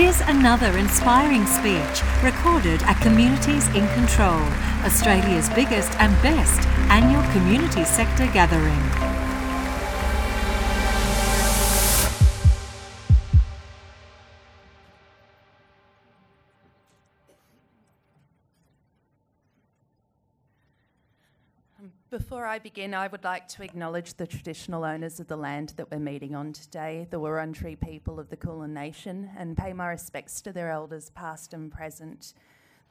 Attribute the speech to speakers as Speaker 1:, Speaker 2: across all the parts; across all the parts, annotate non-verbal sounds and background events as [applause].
Speaker 1: Here's another inspiring speech recorded at Communities in Control, Australia's biggest and best annual community sector gathering.
Speaker 2: Before I begin, I would like to acknowledge the traditional owners of the land that we're meeting on today, the Wurundjeri people of the Kulin Nation, and pay my respects to their elders, past and present.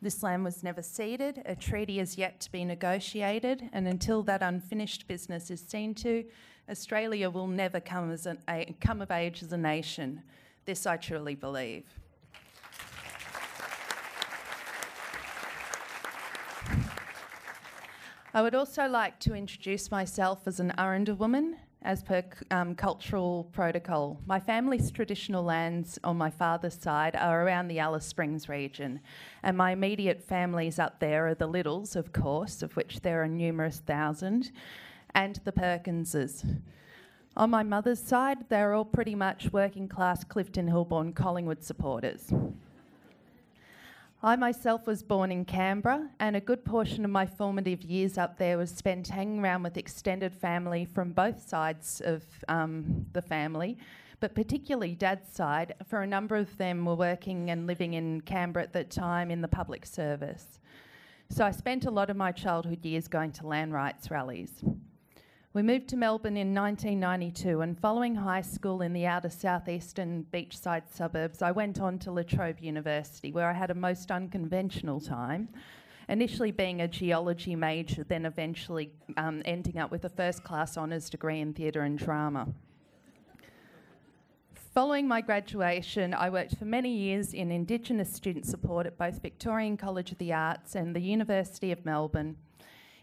Speaker 2: This land was never ceded, a treaty is yet to be negotiated, and until that unfinished business is seen to, Australia will never come, as an, a, come of age as a nation. This I truly believe. I would also like to introduce myself as an Aranda woman, as per um, cultural protocol. My family's traditional lands on my father's side are around the Alice Springs region, and my immediate families up there are the Liddles, of course, of which there are numerous thousand, and the Perkinses. On my mother's side, they're all pretty much working class Clifton Hillborn Collingwood supporters. I myself was born in Canberra, and a good portion of my formative years up there was spent hanging around with extended family from both sides of um, the family, but particularly dad's side, for a number of them were working and living in Canberra at that time in the public service. So I spent a lot of my childhood years going to land rights rallies. We moved to Melbourne in 1992, and following high school in the outer southeastern beachside suburbs, I went on to La Trobe University, where I had a most unconventional time. Initially being a geology major, then eventually um, ending up with a first class honours degree in theatre and drama. Following my graduation, I worked for many years in Indigenous student support at both Victorian College of the Arts and the University of Melbourne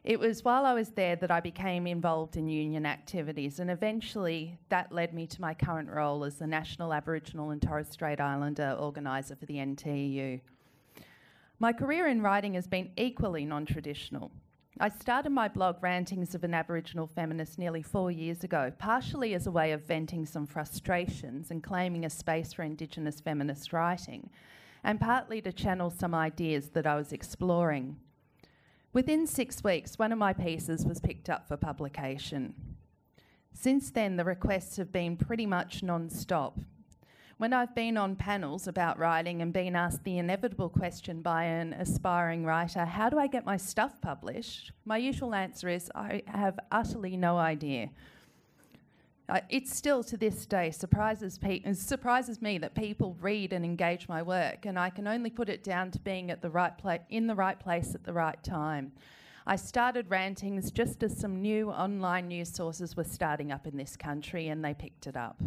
Speaker 2: it was while I was there that I became involved in union activities, and eventually that led me to my current role as the National Aboriginal and Torres Strait Islander organiser for the NTEU. My career in writing has been equally non traditional. I started my blog Rantings of an Aboriginal Feminist nearly four years ago, partially as a way of venting some frustrations and claiming a space for Indigenous feminist writing, and partly to channel some ideas that I was exploring. Within six weeks, one of my pieces was picked up for publication. Since then, the requests have been pretty much non stop. When I've been on panels about writing and been asked the inevitable question by an aspiring writer, how do I get my stuff published? My usual answer is, I have utterly no idea. Uh, it still to this day surprises, pe- surprises me that people read and engage my work, and I can only put it down to being at the right pla- in the right place at the right time. I started rantings just as some new online news sources were starting up in this country, and they picked it up.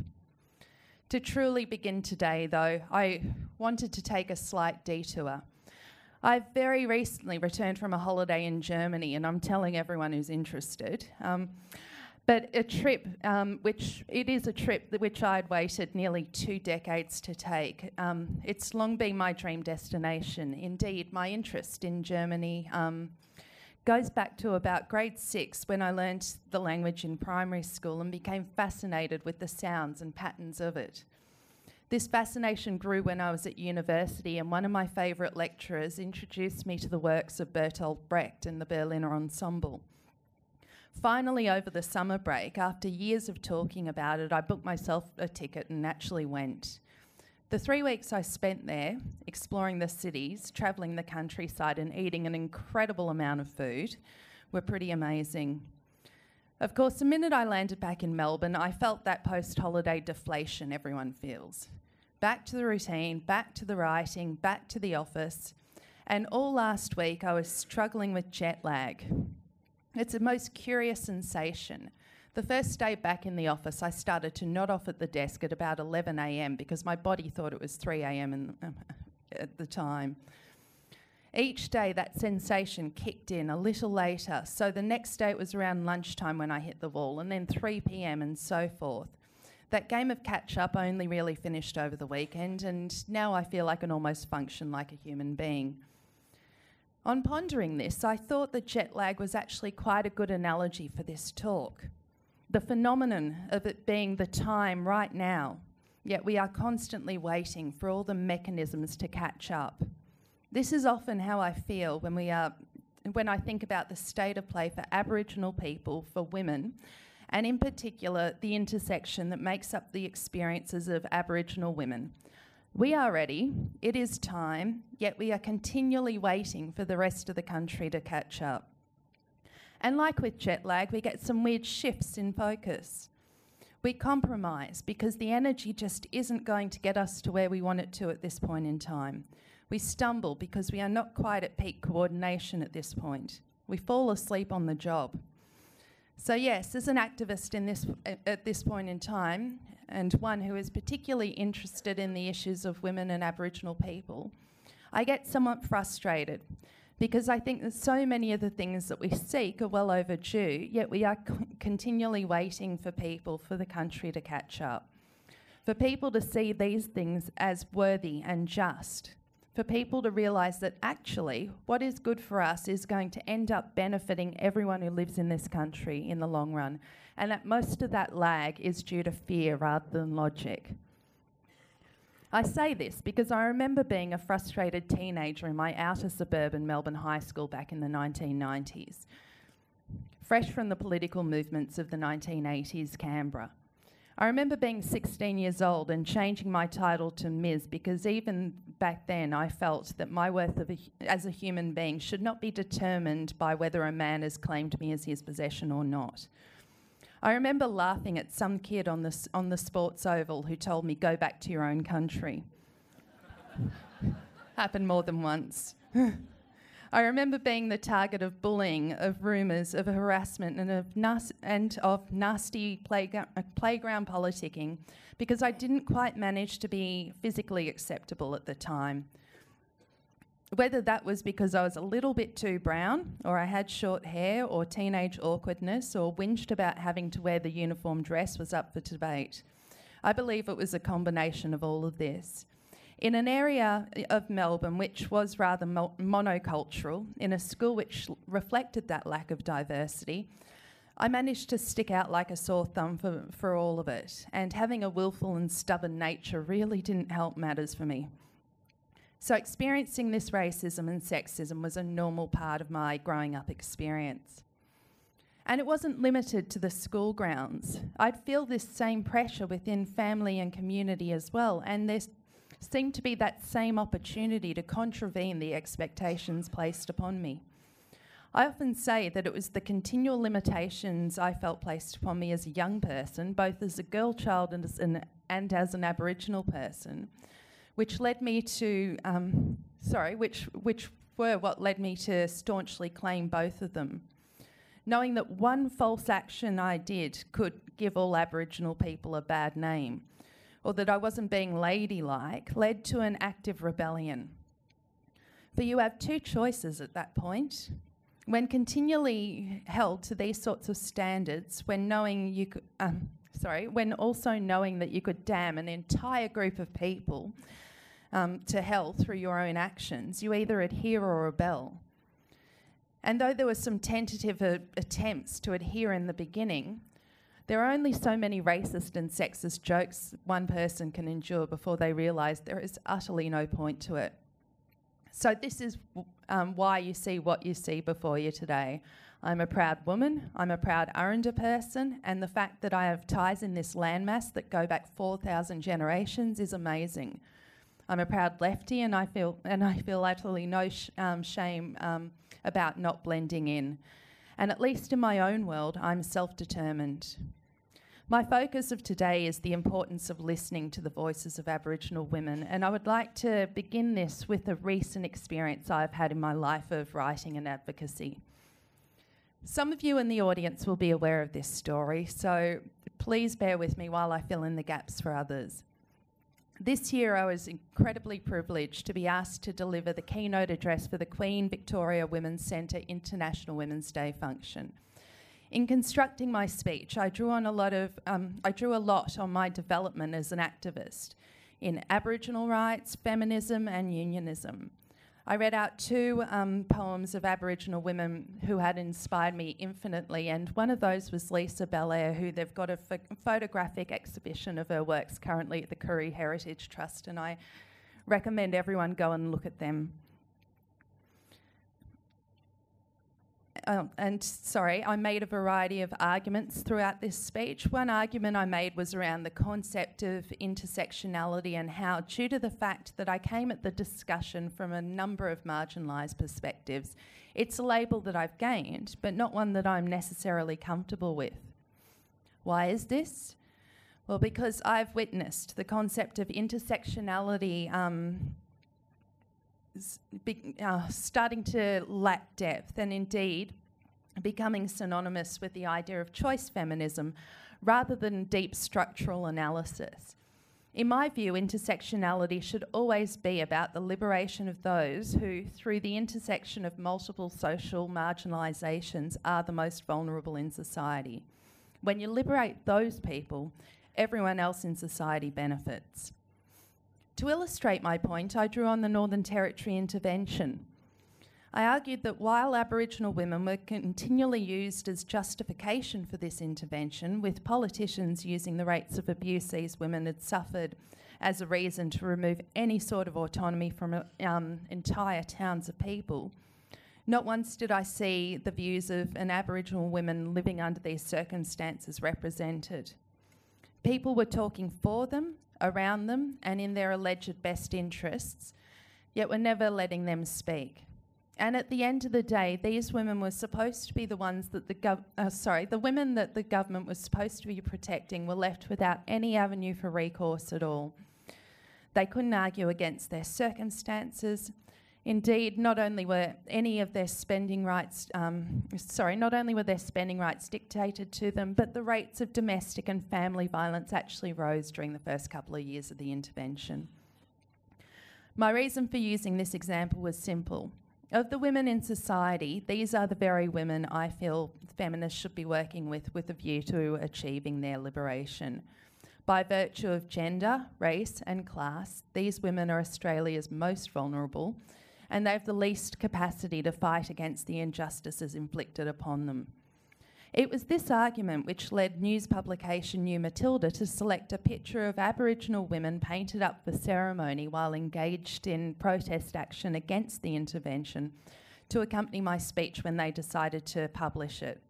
Speaker 2: To truly begin today, though, I wanted to take a slight detour. I've very recently returned from a holiday in Germany, and I'm telling everyone who's interested. Um, but a trip, um, which it is a trip which I'd waited nearly two decades to take. Um, it's long been my dream destination. Indeed, my interest in Germany um, goes back to about grade six when I learnt the language in primary school and became fascinated with the sounds and patterns of it. This fascination grew when I was at university, and one of my favourite lecturers introduced me to the works of Bertolt Brecht and the Berliner Ensemble. Finally, over the summer break, after years of talking about it, I booked myself a ticket and actually went. The three weeks I spent there, exploring the cities, travelling the countryside, and eating an incredible amount of food, were pretty amazing. Of course, the minute I landed back in Melbourne, I felt that post holiday deflation everyone feels. Back to the routine, back to the writing, back to the office. And all last week, I was struggling with jet lag. It's a most curious sensation. The first day back in the office, I started to nod off at the desk at about 11 a.m. because my body thought it was 3 a.m. [laughs] At the time. Each day, that sensation kicked in a little later. So the next day, it was around lunchtime when I hit the wall, and then 3 p.m., and so forth. That game of catch up only really finished over the weekend, and now I feel I can almost function like a human being. On pondering this, I thought that jet lag was actually quite a good analogy for this talk. The phenomenon of it being the time right now, yet we are constantly waiting for all the mechanisms to catch up. This is often how I feel when we are when I think about the state of play for Aboriginal people, for women, and in particular the intersection that makes up the experiences of Aboriginal women. We are ready, it is time, yet we are continually waiting for the rest of the country to catch up. And like with jet lag, we get some weird shifts in focus. We compromise because the energy just isn't going to get us to where we want it to at this point in time. We stumble because we are not quite at peak coordination at this point. We fall asleep on the job. So, yes, as an activist in this, at this point in time, and one who is particularly interested in the issues of women and Aboriginal people, I get somewhat frustrated because I think that so many of the things that we seek are well overdue, yet we are c- continually waiting for people, for the country to catch up. For people to see these things as worthy and just, for people to realise that actually what is good for us is going to end up benefiting everyone who lives in this country in the long run, and that most of that lag is due to fear rather than logic. I say this because I remember being a frustrated teenager in my outer suburban Melbourne high school back in the 1990s, fresh from the political movements of the 1980s Canberra. I remember being 16 years old and changing my title to Ms. because even back then I felt that my worth a, as a human being should not be determined by whether a man has claimed me as his possession or not. I remember laughing at some kid on the, on the sports oval who told me, go back to your own country. [laughs] Happened more than once. [laughs] I remember being the target of bullying, of rumours, of harassment, and of, nas- and of nasty playga- playground politicking because I didn't quite manage to be physically acceptable at the time. Whether that was because I was a little bit too brown, or I had short hair, or teenage awkwardness, or whinged about having to wear the uniform dress was up for debate. I believe it was a combination of all of this in an area eh, of Melbourne which was rather mo- monocultural, in a school which reflected that lack of diversity, I managed to stick out like a sore thumb for, for all of it. And having a willful and stubborn nature really didn't help matters for me. So, experiencing this racism and sexism was a normal part of my growing up experience. And it wasn't limited to the school grounds. I'd feel this same pressure within family and community as well, and there's seemed to be that same opportunity to contravene the expectations placed upon me. I often say that it was the continual limitations I felt placed upon me as a young person, both as a girl child and as an, and as an Aboriginal person, which led me to, um, sorry, which, which were what led me to staunchly claim both of them. Knowing that one false action I did could give all Aboriginal people a bad name or that I wasn't being ladylike led to an active rebellion. But you have two choices at that point. When continually held to these sorts of standards, when knowing you could, um, sorry, when also knowing that you could damn an entire group of people um, to hell through your own actions, you either adhere or rebel. And though there were some tentative uh, attempts to adhere in the beginning, there are only so many racist and sexist jokes one person can endure before they realise there is utterly no point to it. So, this is um, why you see what you see before you today. I'm a proud woman, I'm a proud Aranda person, and the fact that I have ties in this landmass that go back 4,000 generations is amazing. I'm a proud lefty, and I feel, and I feel utterly no sh- um, shame um, about not blending in. And at least in my own world, I'm self determined. My focus of today is the importance of listening to the voices of Aboriginal women, and I would like to begin this with a recent experience I've had in my life of writing and advocacy. Some of you in the audience will be aware of this story, so please bear with me while I fill in the gaps for others. This year, I was incredibly privileged to be asked to deliver the keynote address for the Queen Victoria Women's Centre International Women's Day function. In constructing my speech, I drew on a lot of um, I drew a lot on my development as an activist in Aboriginal rights, feminism, and unionism. I read out two um, poems of Aboriginal women who had inspired me infinitely, and one of those was Lisa Bellear, who they've got a ph- photographic exhibition of her works currently at the Koori Heritage Trust, and I recommend everyone go and look at them. Oh, and sorry, I made a variety of arguments throughout this speech. One argument I made was around the concept of intersectionality and how, due to the fact that I came at the discussion from a number of marginalised perspectives, it's a label that I've gained, but not one that I'm necessarily comfortable with. Why is this? Well, because I've witnessed the concept of intersectionality um, uh, starting to lack depth and indeed becoming synonymous with the idea of choice feminism rather than deep structural analysis. In my view, intersectionality should always be about the liberation of those who, through the intersection of multiple social marginalisations, are the most vulnerable in society. When you liberate those people, everyone else in society benefits. To illustrate my point, I drew on the Northern Territory intervention. I argued that while Aboriginal women were continually used as justification for this intervention, with politicians using the rates of abuse these women had suffered as a reason to remove any sort of autonomy from um, entire towns of people, not once did I see the views of an Aboriginal woman living under these circumstances represented. People were talking for them, around them and in their alleged best interests, yet we're never letting them speak. And at the end of the day, these women were supposed to be the ones that the gov- uh, sorry, the women that the government was supposed to be protecting were left without any avenue for recourse at all. They couldn't argue against their circumstances. Indeed, not only were any of their spending rights, um, sorry, not only were their spending rights dictated to them, but the rates of domestic and family violence actually rose during the first couple of years of the intervention. My reason for using this example was simple. Of the women in society, these are the very women I feel feminists should be working with with a view to achieving their liberation. By virtue of gender, race, and class, these women are Australia's most vulnerable and they have the least capacity to fight against the injustices inflicted upon them. It was this argument which led news publication New Matilda to select a picture of Aboriginal women painted up for ceremony while engaged in protest action against the intervention to accompany my speech when they decided to publish it.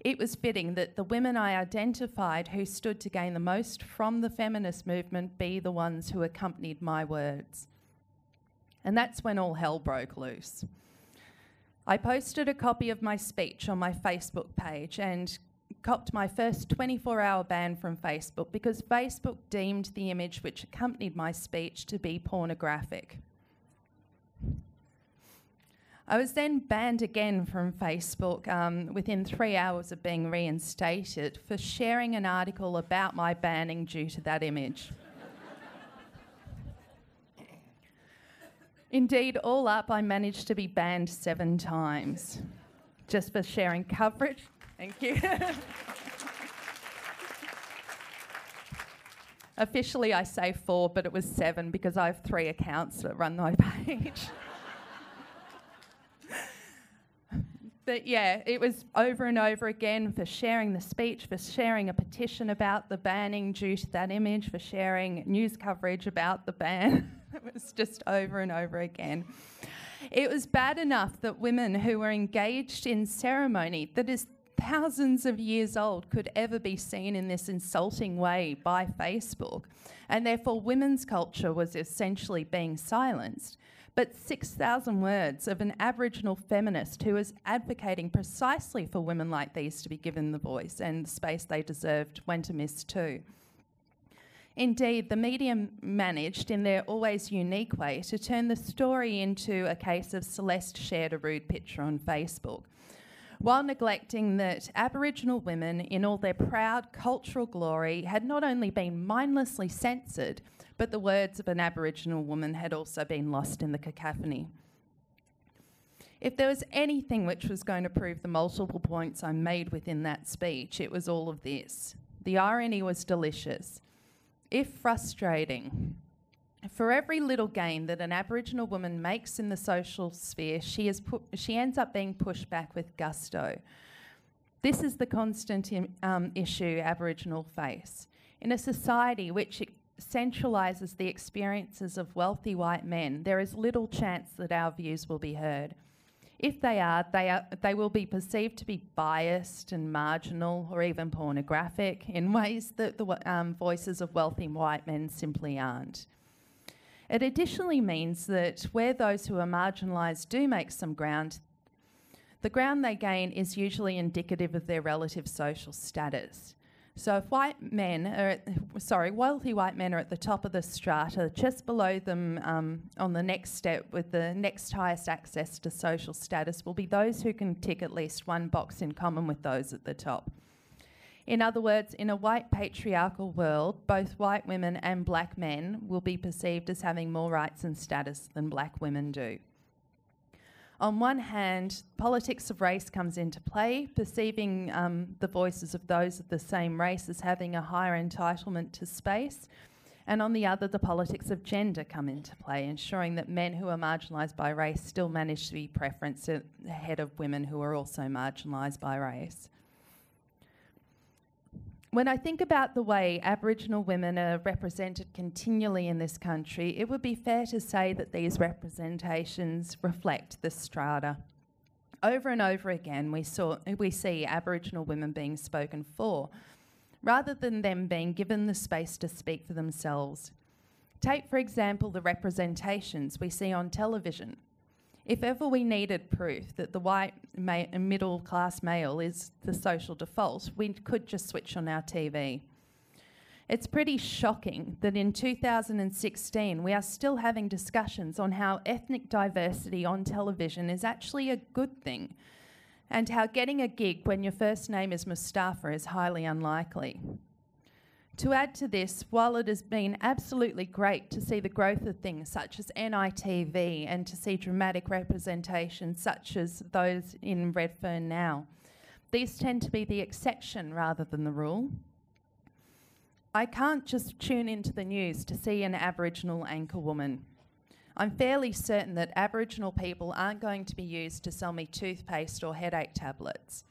Speaker 2: It was fitting that the women I identified who stood to gain the most from the feminist movement be the ones who accompanied my words. And that's when all hell broke loose. I posted a copy of my speech on my Facebook page and copped my first 24 hour ban from Facebook because Facebook deemed the image which accompanied my speech to be pornographic. I was then banned again from Facebook um, within three hours of being reinstated for sharing an article about my banning due to that image. Indeed, all up, I managed to be banned seven times just for sharing coverage. Thank you. [laughs] Officially, I say four, but it was seven because I have three accounts that run my [laughs] page. but yeah, it was over and over again for sharing the speech, for sharing a petition about the banning due to that image, for sharing news coverage about the ban. [laughs] [laughs] it was just over and over again. It was bad enough that women who were engaged in ceremony that is thousands of years old could ever be seen in this insulting way by Facebook, and therefore women's culture was essentially being silenced. But 6,000 words of an Aboriginal feminist who was advocating precisely for women like these to be given the voice and the space they deserved went amiss too. Indeed, the media managed, in their always unique way, to turn the story into a case of Celeste shared a rude picture on Facebook, while neglecting that Aboriginal women, in all their proud cultural glory, had not only been mindlessly censored, but the words of an Aboriginal woman had also been lost in the cacophony. If there was anything which was going to prove the multiple points I made within that speech, it was all of this. The irony was delicious if frustrating, For every little gain that an Aboriginal woman makes in the social sphere, she, is pu- she ends up being pushed back with gusto. This is the constant um, issue Aboriginal face. In a society which centralises the experiences of wealthy white men, there is little chance that our views will be heard. If they are, they, are, they will be perceived to be biased and marginal or even pornographic in [laughs] ways that the um, voices of wealthy white men simply aren't. It additionally means that where those who are marginalised do make some ground, the ground they gain is usually indicative of their relative social status. So if white men are, at, sorry, wealthy white men are at the top of the strata, just below them um, on the next step with the next highest access to social status will be those who can tick at least one box in common with those at the top. In other words, in a white patriarchal world, both white women and black men will be perceived as having more rights and status than black women do. On one hand, politics of race comes into play, perceiving um, the voices of those of the same race as having a higher entitlement to space. And on the other, the politics of gender come into play, ensuring that men who are marginalised by race still manage to be preferenced ahead of women who are also marginalised by race. When I think about the way Aboriginal women are represented continually in this country, it would be fair to say that these representations reflect the strata. Over and over again, we, saw, we see Aboriginal women being spoken for, rather than them being given the space to speak for themselves. Take, for example, the representations we see on television. If ever we needed proof that the white ma- middle class male is the social default, we could just switch on our TV. It's pretty shocking that in 2016 we are still having discussions on how ethnic diversity on television is actually a good thing and how getting a gig when your first name is Mustafa is highly unlikely. To add to this, while it has been absolutely great to see the growth of things such as NITV and to see dramatic representations such as those in Redfern now, these tend to be the exception rather than the rule. I can't just tune into the news to see an Aboriginal anchor woman. I'm fairly certain that Aboriginal people aren't going to be used to sell me toothpaste or headache tablets.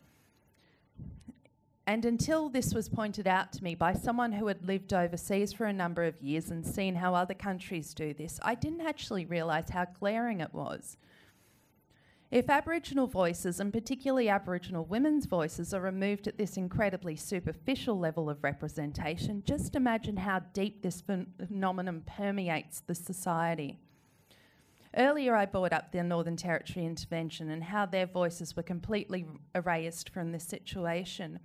Speaker 2: And until this was pointed out to me by someone who had lived overseas for a number of years and seen how other countries do this, I didn't actually realise how glaring it was. If Aboriginal voices, and particularly Aboriginal women's voices, are removed at this incredibly superficial level of representation, just imagine how deep this phenomenon permeates the society. Earlier, I brought up the Northern Territory intervention and how their voices were completely erased from this situation.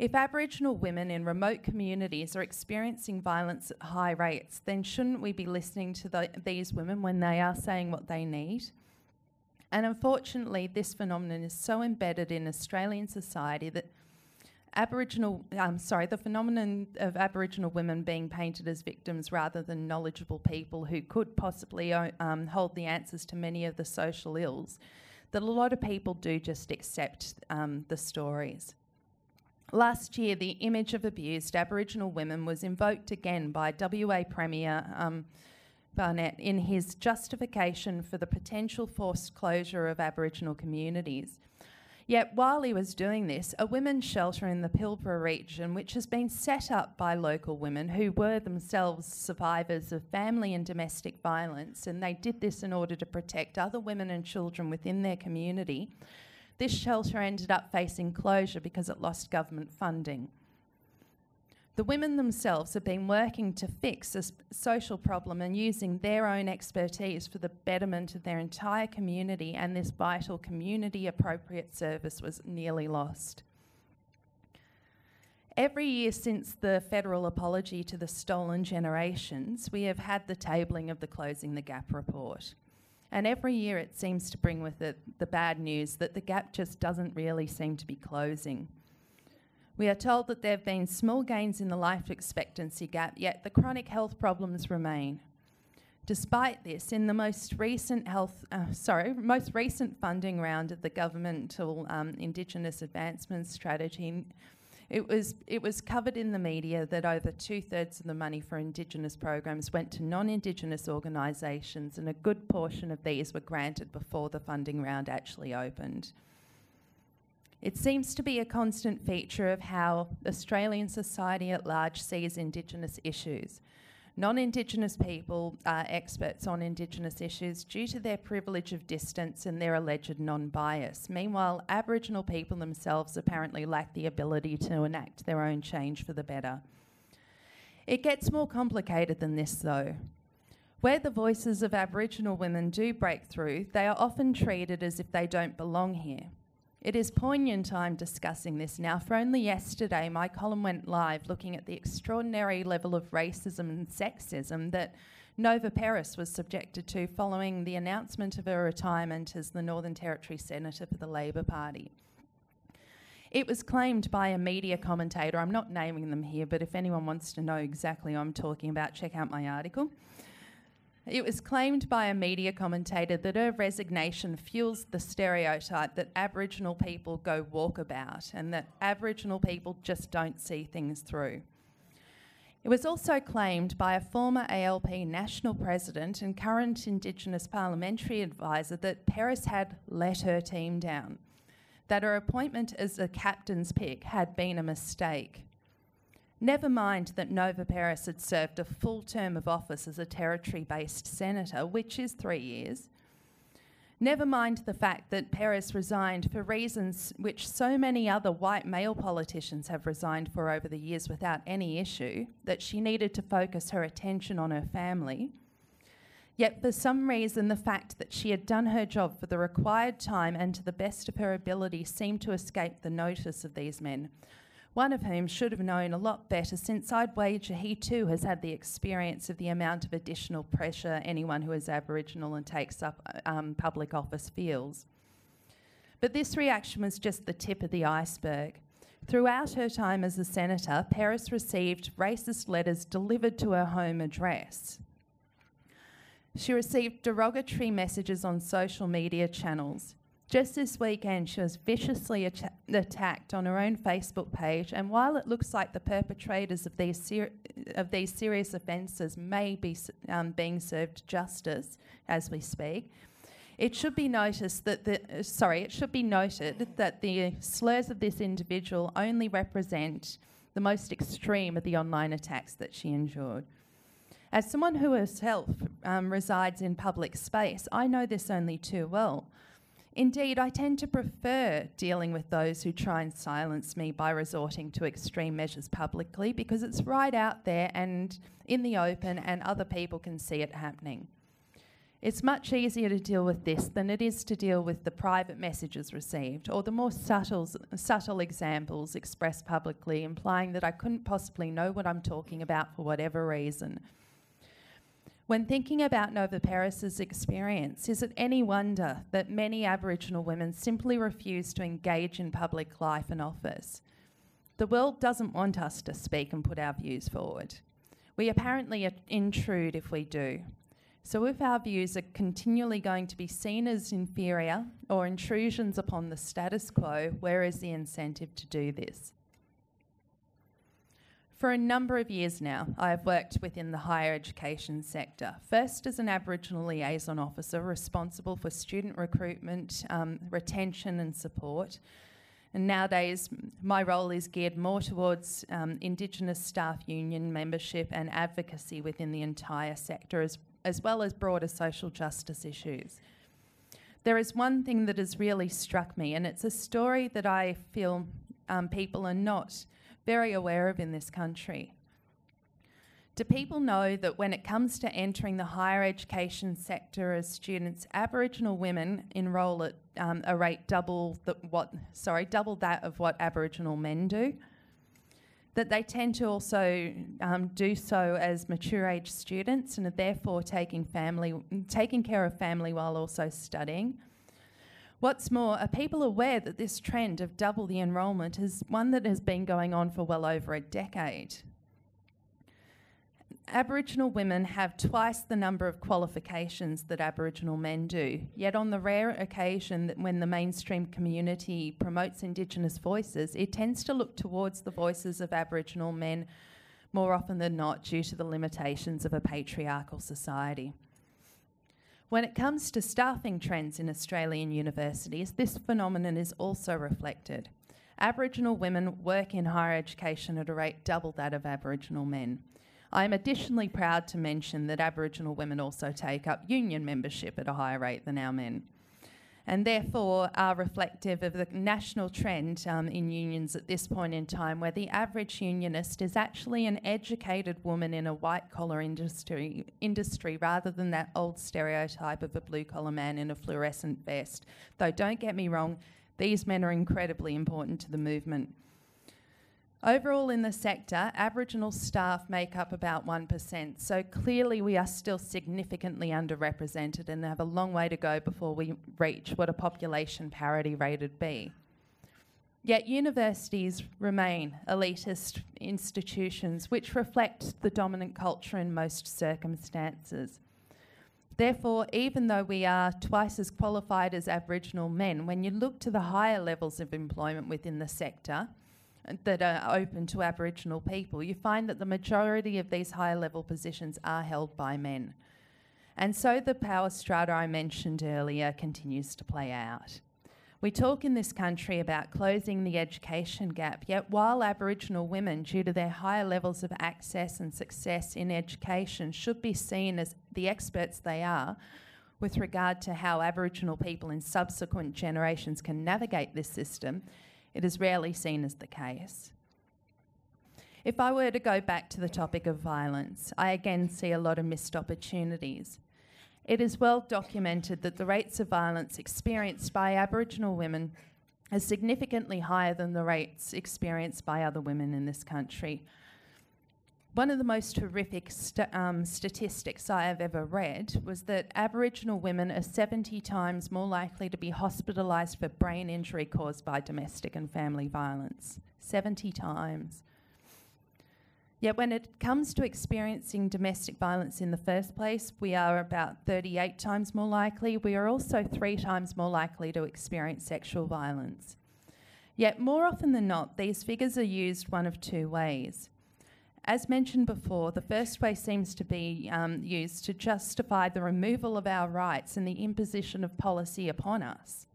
Speaker 2: If Aboriginal women in remote communities are experiencing violence at high rates, then shouldn't we be listening to the, these women when they are saying what they need? And unfortunately, this phenomenon is so embedded in Australian society that Aboriginal, um, sorry, the phenomenon of Aboriginal women being painted as victims rather than knowledgeable people who could possibly uh, um, hold the answers to many of the social ills, that a lot of people do just accept um, the stories. Last year, the image of abused Aboriginal women was invoked again by WA Premier um, Barnett in his justification for the potential forced closure of Aboriginal communities. Yet, while he was doing this, a women's shelter in the Pilbara region, which has been set up by local women who were themselves survivors of family and domestic violence, and they did this in order to protect other women and children within their community, this shelter ended up facing closure because it lost government funding. The women themselves have been working to fix this social problem and using their own expertise for the betterment of their entire community, and this vital community appropriate service was nearly lost. Every year since the federal apology to the stolen generations, we have had the tabling of the Closing the Gap report. And every year it seems to bring with it the bad news that the gap just doesn't really seem to be closing. We are told that there have been small gains in the life expectancy gap, yet the chronic health problems remain. Despite this, in the most recent health, uh, sorry, most recent funding round of the governmental um, Indigenous Advancement Strategy, It was, it was covered in the media that over two thirds of the money for Indigenous programs went to non Indigenous organisations, and a good portion of these were granted before the funding round actually opened. It seems to be a constant feature of how Australian society at large sees Indigenous issues. Non Indigenous people are experts on Indigenous issues due to their privilege of distance and their alleged non bias. Meanwhile, Aboriginal people themselves apparently lack the ability to enact their own change for the better. It gets more complicated than this, though. Where the voices of Aboriginal women do break through, they are often treated as if they don't belong here. It is poignant I'm discussing this now, for only yesterday my column went live looking at the extraordinary level of racism and sexism that Nova Peris was subjected to following the announcement of her retirement as the Northern Territory Senator for the Labor Party. It was claimed by a media commentator, I'm not naming them here, but if anyone wants to know exactly what I'm talking about, check out my article. It was claimed by a media commentator that her resignation fuels the stereotype that Aboriginal people go walkabout and that Aboriginal people just don't see things through. It was also claimed by a former ALP national president and current Indigenous parliamentary advisor that Peris had let her team down, that her appointment as a captain's pick had been a mistake. Never mind that Nova Peris had served a full term of office as a territory based senator, which is three years. Never mind the fact that Peris resigned for reasons which so many other white male politicians have resigned for over the years without any issue, that she needed to focus her attention on her family. Yet, for some reason, the fact that she had done her job for the required time and to the best of her ability seemed to escape the notice of these men, one of whom should have known a lot better, since I'd wager he too has had the experience of the amount of additional pressure anyone who is Aboriginal and takes up um, public office feels. But this reaction was just the tip of the iceberg. Throughout her time as a senator, Peris received racist letters delivered to her home address. She received derogatory messages on social media channels. Just this weekend, she was viciously at- attacked on her own Facebook page, and while it looks like the perpetrators of these, ser- of these serious offences may be um, being served justice as we speak, it should be noticed that the uh, sorry, it should be noted that the slurs of this individual only represent the most extreme of the online attacks that she endured. As someone who herself um, resides in public space, I know this only too well. Indeed, I tend to prefer dealing with those who try and silence me by resorting to extreme measures publicly because it's right out there and in the open, and other people can see it happening. It's much easier to deal with this than it is to deal with the private messages received or the more subtle, subtle examples expressed publicly, implying that I couldn't possibly know what I'm talking about for whatever reason. When thinking about Nova Peris's experience, is it any wonder that many Aboriginal women simply refuse to engage in public life and office? The world doesn't want us to speak and put our views forward. We apparently intrude if we do. So, if our views are continually going to be seen as inferior or intrusions upon the status quo, where is the incentive to do this? For a number of years now, I have worked within the higher education sector, first as an Aboriginal liaison officer responsible for student recruitment, um, retention, and support. And nowadays, my role is geared more towards um, Indigenous staff union membership and advocacy within the entire sector, as, as well as broader social justice issues. There is one thing that has really struck me, and it's a story that I feel um, people are not very aware of in this country. Do people know that when it comes to entering the higher education sector as students, Aboriginal women enrol at um, a rate double the, what sorry double that of what Aboriginal men do? That they tend to also um, do so as mature age students and are therefore taking family taking care of family while also studying. What's more, are people aware that this trend of double the enrolment is one that has been going on for well over a decade? Aboriginal women have twice the number of qualifications that Aboriginal men do. Yet, on the rare occasion that when the mainstream community promotes Indigenous voices, it tends to look towards the voices of Aboriginal men more often than not due to the limitations of a patriarchal society. When it comes to staffing trends in Australian universities, this phenomenon is also reflected. Aboriginal women work in higher education at a rate double that of Aboriginal men. I am additionally proud to mention that Aboriginal women also take up union membership at a higher rate than our men, and therefore are reflective of the national trend um, in unions at this point in time, where the average unionist is actually an educated woman in a white collar industry, industry rather than that old stereotype of a blue collar man in a fluorescent vest. Though, don't get me wrong, these men are incredibly important to the movement. Overall, in the sector, Aboriginal staff make up about 1%, so clearly we are still significantly underrepresented and have a long way to go before we reach what a population parity rate would be. Yet universities remain elitist institutions which reflect the dominant culture in most circumstances. Therefore, even though we are twice as qualified as Aboriginal men, when you look to the higher levels of employment within the sector, that are open to Aboriginal people, you find that the majority of these higher level positions are held by men. And so the power strata I mentioned earlier continues to play out. We talk in this country about closing the education gap, yet while Aboriginal women, due to their higher levels of access and success in education, should be seen as the experts they are with regard to how Aboriginal people in subsequent generations can navigate this system, it is rarely seen as the case. If I were to go back to the topic of violence, I again see a lot of missed opportunities. It is well documented that the rates of violence experienced by Aboriginal women are significantly higher than the rates experienced by other women in this country. One of the most horrific st- um, statistics I have ever read was that Aboriginal women are 70 times more likely to be hospitalised for brain injury caused by domestic and family violence. 70 times. Yet, when it comes to experiencing domestic violence in the first place, we are about 38 times more likely. We are also three times more likely to experience sexual violence. Yet, more often than not, these figures are used one of two ways. As mentioned before, the first way seems to be um, used to justify the removal of our rights and the imposition of policy upon us.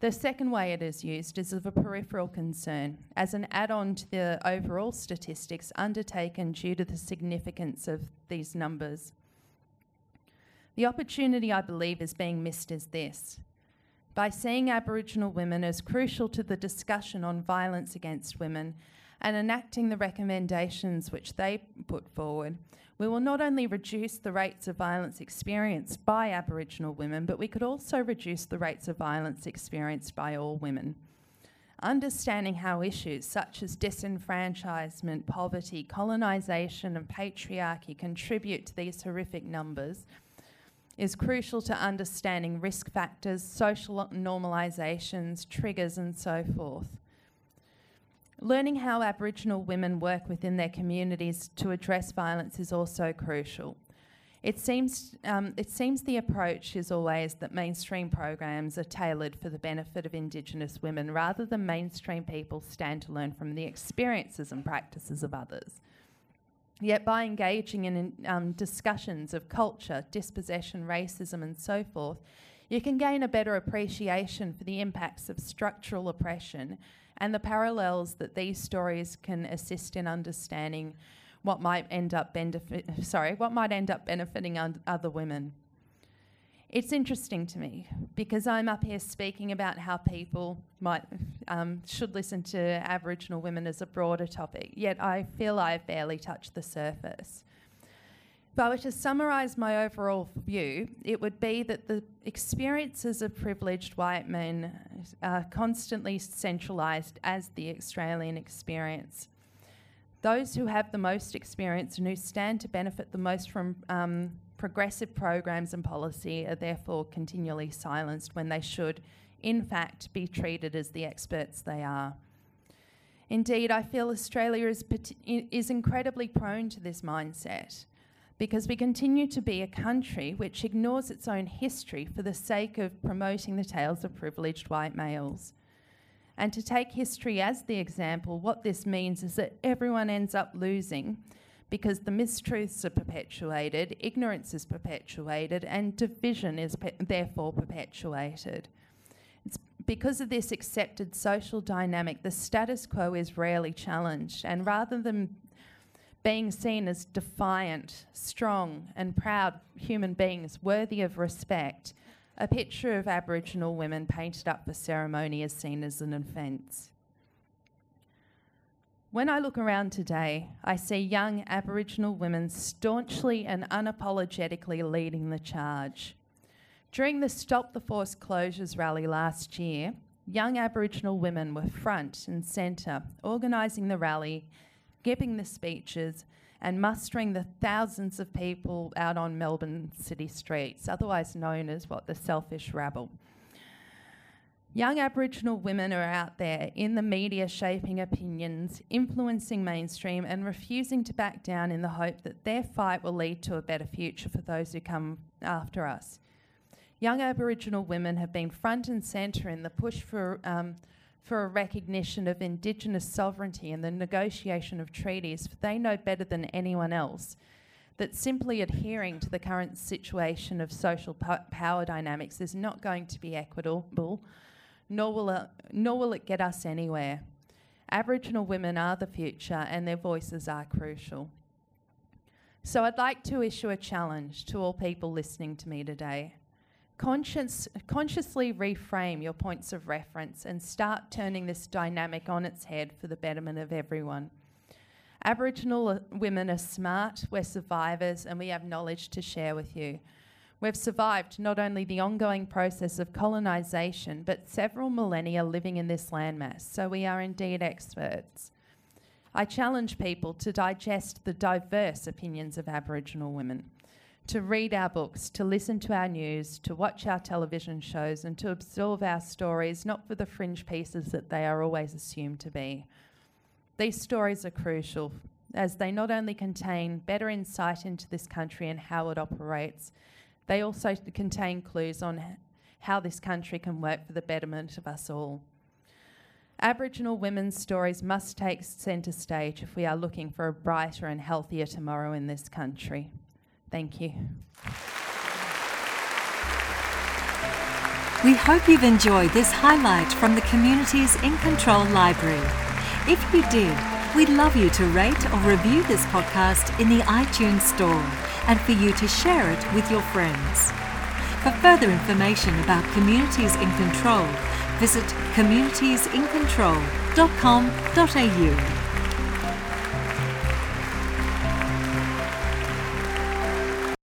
Speaker 2: The second way it is used is of a peripheral concern, as an add on to the overall statistics undertaken due to the significance of these numbers. The opportunity I believe is being missed is this. By seeing Aboriginal women as crucial to the discussion on violence against women and enacting the recommendations which they put forward, we will not only reduce the rates of violence experienced by Aboriginal women, but we could also reduce the rates of violence experienced by all women. Understanding how issues such as disenfranchisement, poverty, colonisation, and patriarchy contribute to these horrific numbers is crucial to understanding risk factors, social normalisations, triggers, and so forth. Learning how Aboriginal women work within their communities to address violence is also crucial. It seems, um, it seems the approach is always that mainstream programs are tailored for the benefit of Indigenous women rather than mainstream people stand to learn from the experiences and practices of others. Yet, by engaging in um, discussions of culture, dispossession, racism, and so forth, you can gain a better appreciation for the impacts of structural oppression and the parallels that these stories can assist in understanding what might end up benefit sorry what might end up benefiting other women it's interesting to me because I'm up here speaking about how people might um, should listen to Aboriginal women as a broader topic. Yet I feel I've barely touched the surface. If I were to summarise my overall view, it would be that the experiences of privileged white men are constantly centralised as the Australian experience. Those who have the most experience and who stand to benefit the most from um, progressive programs and policy are therefore continually silenced when they should, in fact, be treated as the experts they are. Indeed, I feel Australia is, is incredibly prone to this mindset because we continue to be a country which ignores its own history for the sake of promoting the tales of privileged white males. And to take history as the example, what this means is that everyone ends up losing because the mistruths are perpetuated, ignorance is perpetuated, and division is pe- therefore perpetuated. It's because of this accepted social dynamic, the status quo is rarely challenged, and rather than being seen as defiant, strong, and proud human beings worthy of respect, a picture of Aboriginal women painted up for ceremony is seen as an offence. When I look around today, I see young Aboriginal women staunchly and unapologetically leading the charge. During the Stop the Forced Closures rally last year, young Aboriginal women were front and centre, organising the rally giving the speeches, and mustering the thousands of people out on Melbourne city streets, otherwise known as what the selfish rabble. Young Aboriginal women are out there in the media shaping opinions, influencing mainstream, and refusing to back down in the hope that their fight will lead to a better future for those who come after us. Young Aboriginal women have been front and centre in the push for um, for a recognition of Indigenous sovereignty and the negotiation of treaties, for they know better than anyone else that simply adhering to the current situation of social po- power dynamics is not going to be equitable, nor will, it, nor will it get us anywhere. Aboriginal women are the future and their voices are crucial. So I'd like to issue a challenge to all people listening to me today. Conscious, consciously reframe your points of reference and start turning this dynamic on its head for the betterment of everyone. Aboriginal uh, women are smart, we're survivors, and we have knowledge to share with you. We've survived not only the ongoing process of colonisation, but several millennia living in this landmass, so we are indeed experts. I challenge people to digest the diverse opinions of Aboriginal women to read our books, to listen to our news, to watch our television shows, and to absorb our stories, not for the fringe pieces that they are always assumed to be. These stories are crucial as they not only contain better insight into this country and how it operates, they also contain clues on how this country can work for the betterment of us all. Aboriginal women's stories must take centre stage if we are looking for a brighter and healthier tomorrow in this country. Thank you.
Speaker 1: We hope you've enjoyed this highlight from the Communities in Control Library. If you did, we'd love you to rate or review this podcast in the iTunes Store and for you to share it with your friends. For further information about Communities in Control, visit communitiesincontrol.com.au.